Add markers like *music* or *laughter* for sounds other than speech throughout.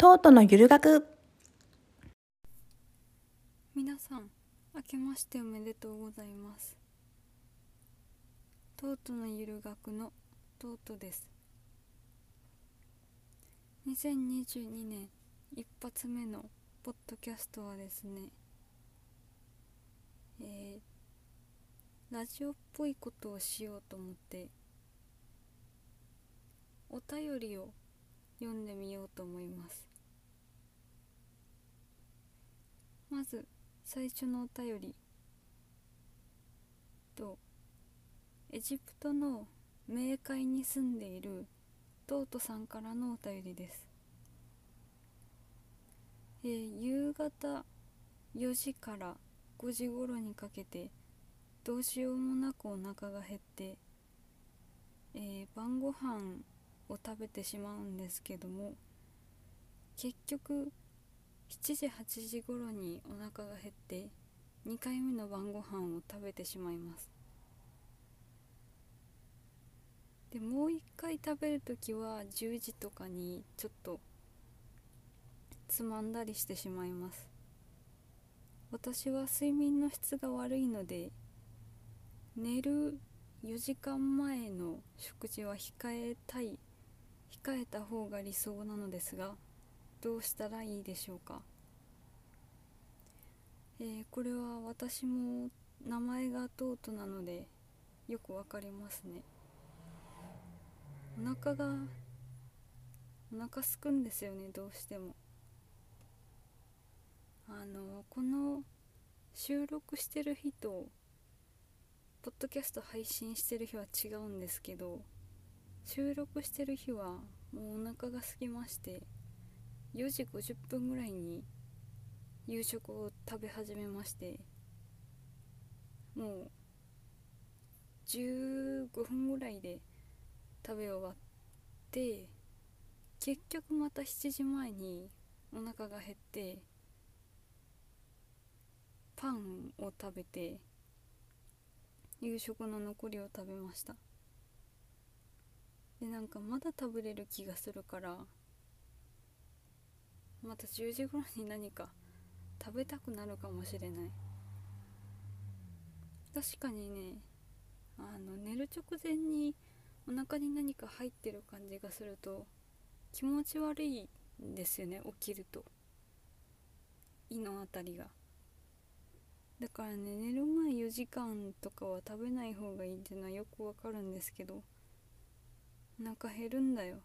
トートのゆる学皆さん明けましておめでとうございます。トートのゆる学のトートです。2022年一発目のポッドキャストはですねえー、ラジオっぽいことをしようと思ってお便りを読んでみようと思います。まず最初のお便り。とエジプトの冥界に住んでいるトートさんからのお便りです、えー、夕方4時から5時頃にかけてどうしようもなくお腹が減って、えー、晩ご飯を食べてしまうんですけども結局7時8時頃にお腹が減って2回目の晩ご飯を食べてしまいます。でもう1回食べる時は10時とかにちょっとつまんだりしてしまいます。私は睡眠の質が悪いので寝る4時間前の食事は控えたい控えた方が理想なのですがどうしたらいいでしょうか、えー、これは私も名前がトートなのでよくわかりますね。お腹がお腹すくんですよねどうしても。あのこの収録してる日とポッドキャスト配信してる日は違うんですけど収録してる日はもうお腹が空きまして4時50分ぐらいに夕食を食べ始めましてもう15分ぐらいで食べ終わって結局また7時前にお腹が減ってパンを食べて夕食の残りを食べました。でなんかまだ食べれる気がするからまた10時頃に何か食べたくなるかもしれない。確かにねあの寝る直前にお腹に何か入ってる感じがすると気持ち悪いんですよね起きると。胃の辺りが。だからね寝る前4時間とかは食べない方がいいっていうのはよくわかるんですけどお腹減るんだよ。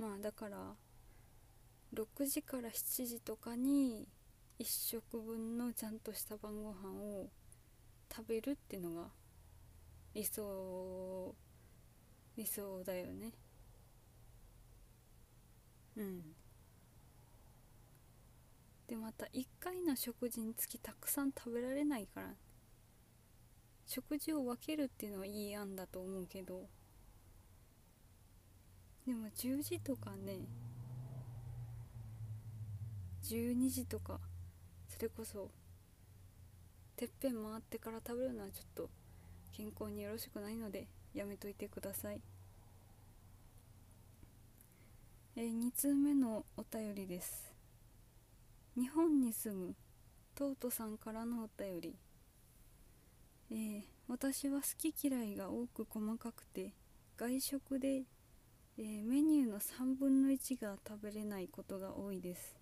まあだから6時から7時とかに1食分のちゃんとした晩ご飯を食べるっていうのが理想理想だよね。うん。でまた1回の食事につきたくさん食べられないから食事を分けるっていうのはいい案だと思うけどでも10時とかね12時とかそれこそてっぺん回ってから食べるのはちょっと健康によろしくないのでやめといてください。えー、2通目のお便りです。日本に住むトートさんからのお便り。えー、私は好き嫌いが多く細かくて外食でえー、メニューの3分の1が食べれないことが多いです。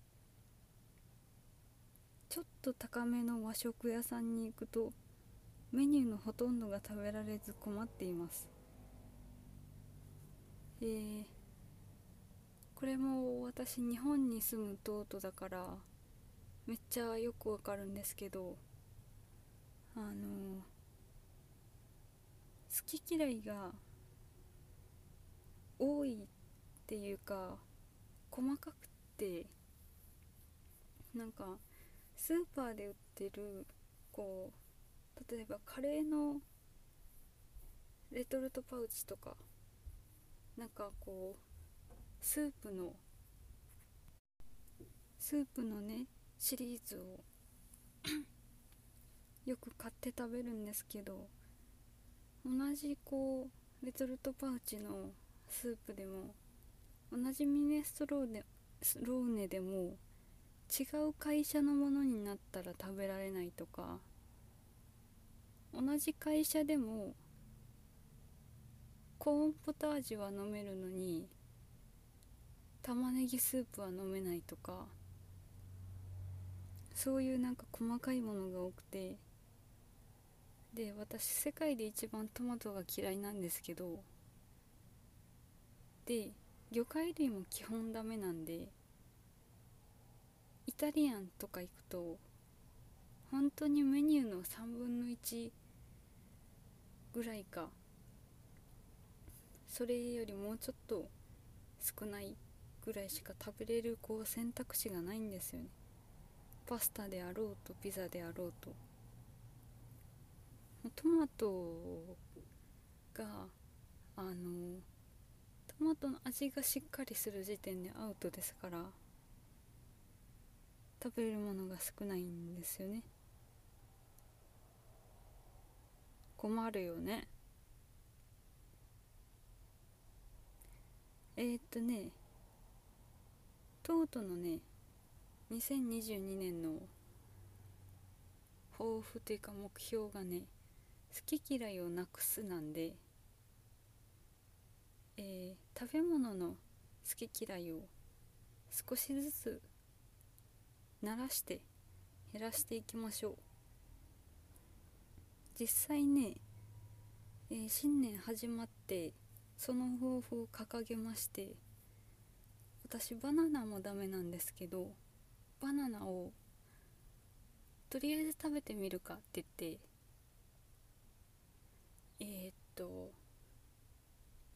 ちょっと高めの和食屋さんに行くとメニューのほとんどが食べられず困っています。えー、これも私日本に住むトートだからめっちゃよくわかるんですけどあの好き嫌いが多いっていうか細かくてなんかスーパーで売ってるこう例えばカレーのレトルトパウチとかなんかこうスープのスープのねシリーズを *coughs* よく買って食べるんですけど同じこうレトルトパウチのスープでも同じミネストローネローネでも違う会社のものになったら食べられないとか同じ会社でもコーンポタージュは飲めるのに玉ねぎスープは飲めないとかそういうなんか細かいものが多くてで私世界で一番トマトが嫌いなんですけどで魚介類も基本ダメなんでイタリアンとか行くと本当にメニューの3分の1ぐらいかそれよりもうちょっと少ないぐらいしか食べれるこう選択肢がないんですよね。パスタであろうとピザであろうと。トマトがあのトマトの味がしっかりする時点でアウトですから食べるものが少ないんですよね。困るよね。えー、っとねとうとうのね2022年の抱負というか目標がね好き嫌いをなくすなんで、えー、食べ物の好き嫌いを少しずつ慣らして減らしていきましょう。実際ね、えー、新年始まってその抱負を掲げまして私バナナもダメなんですけどバナナをとりあえず食べてみるかって言ってえー、っと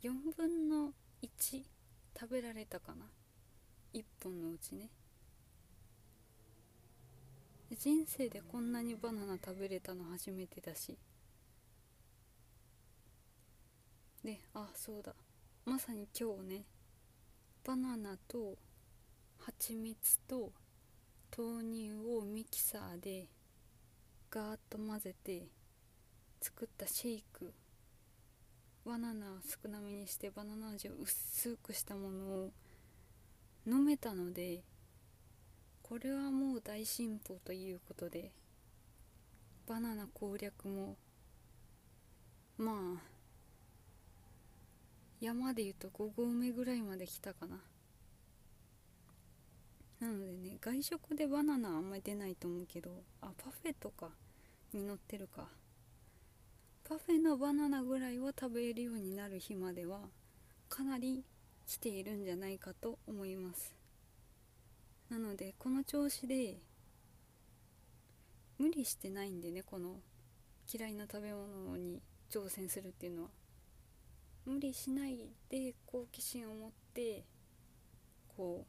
4分の1食べられたかな？1本のうちね。人生でこんなにバナナ食べれたの初めてだし。であそうだ。まさに今日ね。バナナと蜂蜜と豆乳をミキサーでガーッと混ぜて作ったシェイク。バナナを少なめにしてバナナ味を薄くしたものを飲めたのでこれはもう大進歩ということでバナナ攻略もまあ山でいうと5合目ぐらいまで来たかな。なのでね外食でバナナあんまり出ないと思うけどあパフェとかに乗ってるか。パフェのバナナぐらいは食べれるようになる日まではかなり来ているんじゃないかと思います。なのでこの調子で無理してないんでねこの嫌いな食べ物に挑戦するっていうのは。無理しないで好奇心を持ってこ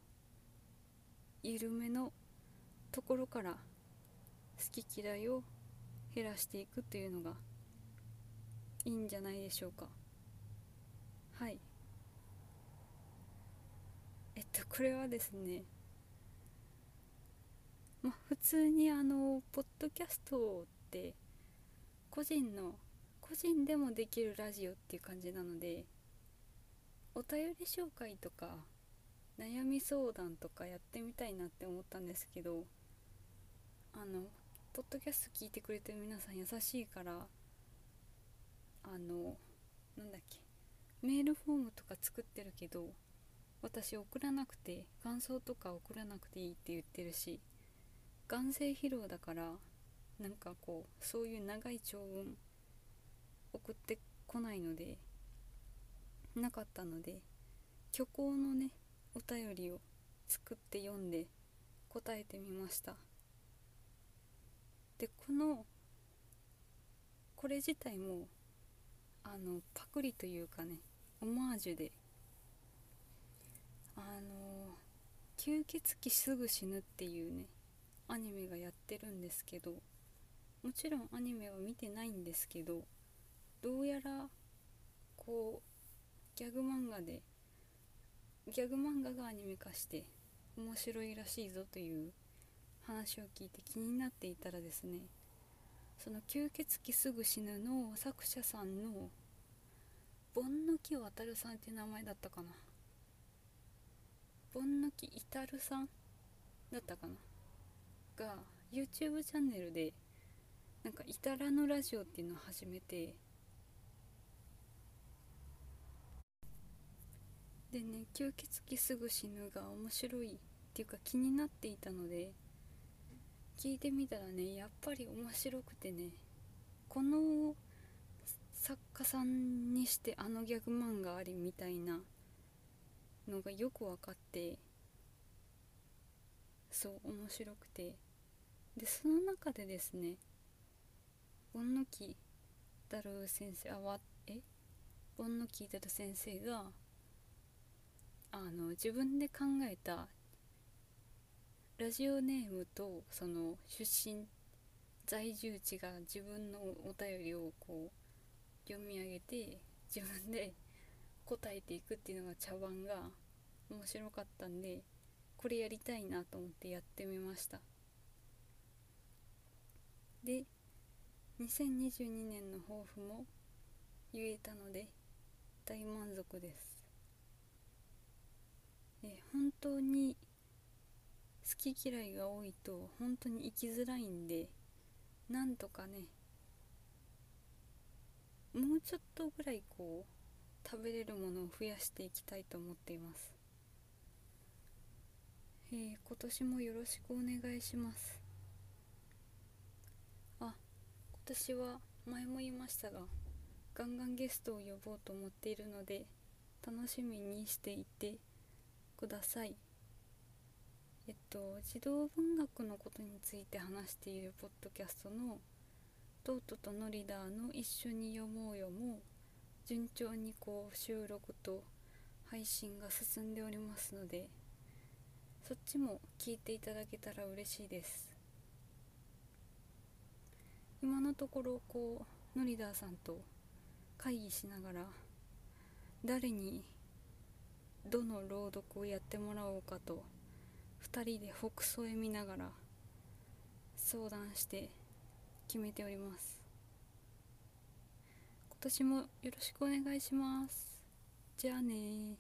う緩めのところから好き嫌いを減らしていくというのがいいんじゃないでしょうか。はい。えっとこれはですねまあ普通にあのポッドキャストって個人の個人でもできるラジオっていう感じなのでお便り紹介とか悩み相談とかやってみたいなって思ったんですけどあのポッドキャスト聞いてくれてる皆さん優しいからあのなんだっけメールフォームとか作ってるけど私送らなくて感想とか送らなくていいって言ってるし眼性疲労だからなんかこうそういう長い長文送ってこないのでなかったので虚構のねお便りを作って読んで答えてみました。でこのこれ自体もあのパクリというかねオマージュであの吸血鬼すぐ死ぬっていうねアニメがやってるんですけどもちろんアニメは見てないんですけどどうやらこうギャグ漫画でギャグ漫画がアニメ化して面白いらしいぞという話を聞いて気になっていたらですねその吸血鬼すぐ死ぬの作者さんの盆の木渡さんって名前だったかな。ボンノキイタルさんだったかな。が YouTube チャンネルでなんかイタラのラジオっていうのを始めて。でね吸血鬼すぐ死ぬが面白いっていうか気になっていたので聞いてみたらねやっぱり面白くてねこの作家さんにしてあのギャグ漫画ありみたいなのがよく分かってそう面白くてでその中でですね盆の木太郎先生あわえ？盆の木太郎先生があの自分で考えたラジオネームとその出身在住地が自分のお便りをこう読み上げて自分で答えていくっていうのが茶番が面白かったんでこれやりたいなと思ってやってみました。で2022年の抱負も言えたので大満足です。え本当に好き嫌いが多いと本当に生きづらいんでなんとかねもうちょっとぐらいこう食べれるものを増やしていきたいと思っています、えー、今年もよろしくお願いします。あ今年は前も言いましたがガンガンゲストを呼ぼうと思っているので楽しみにしていてください。えっと児童文学のことについて話しているポッドキャストの「トートとノリダーの一緒に読もうよ」も順調にこう収録と配信が進んでおりますのでそっちも聞いていただけたら嬉しいです。今のところこうノリダーさんと会議しながら誰にどの朗読をやってもらおうかと2人で北総へ見ながら相談して決めております。今年もよろしくお願いします。じゃあね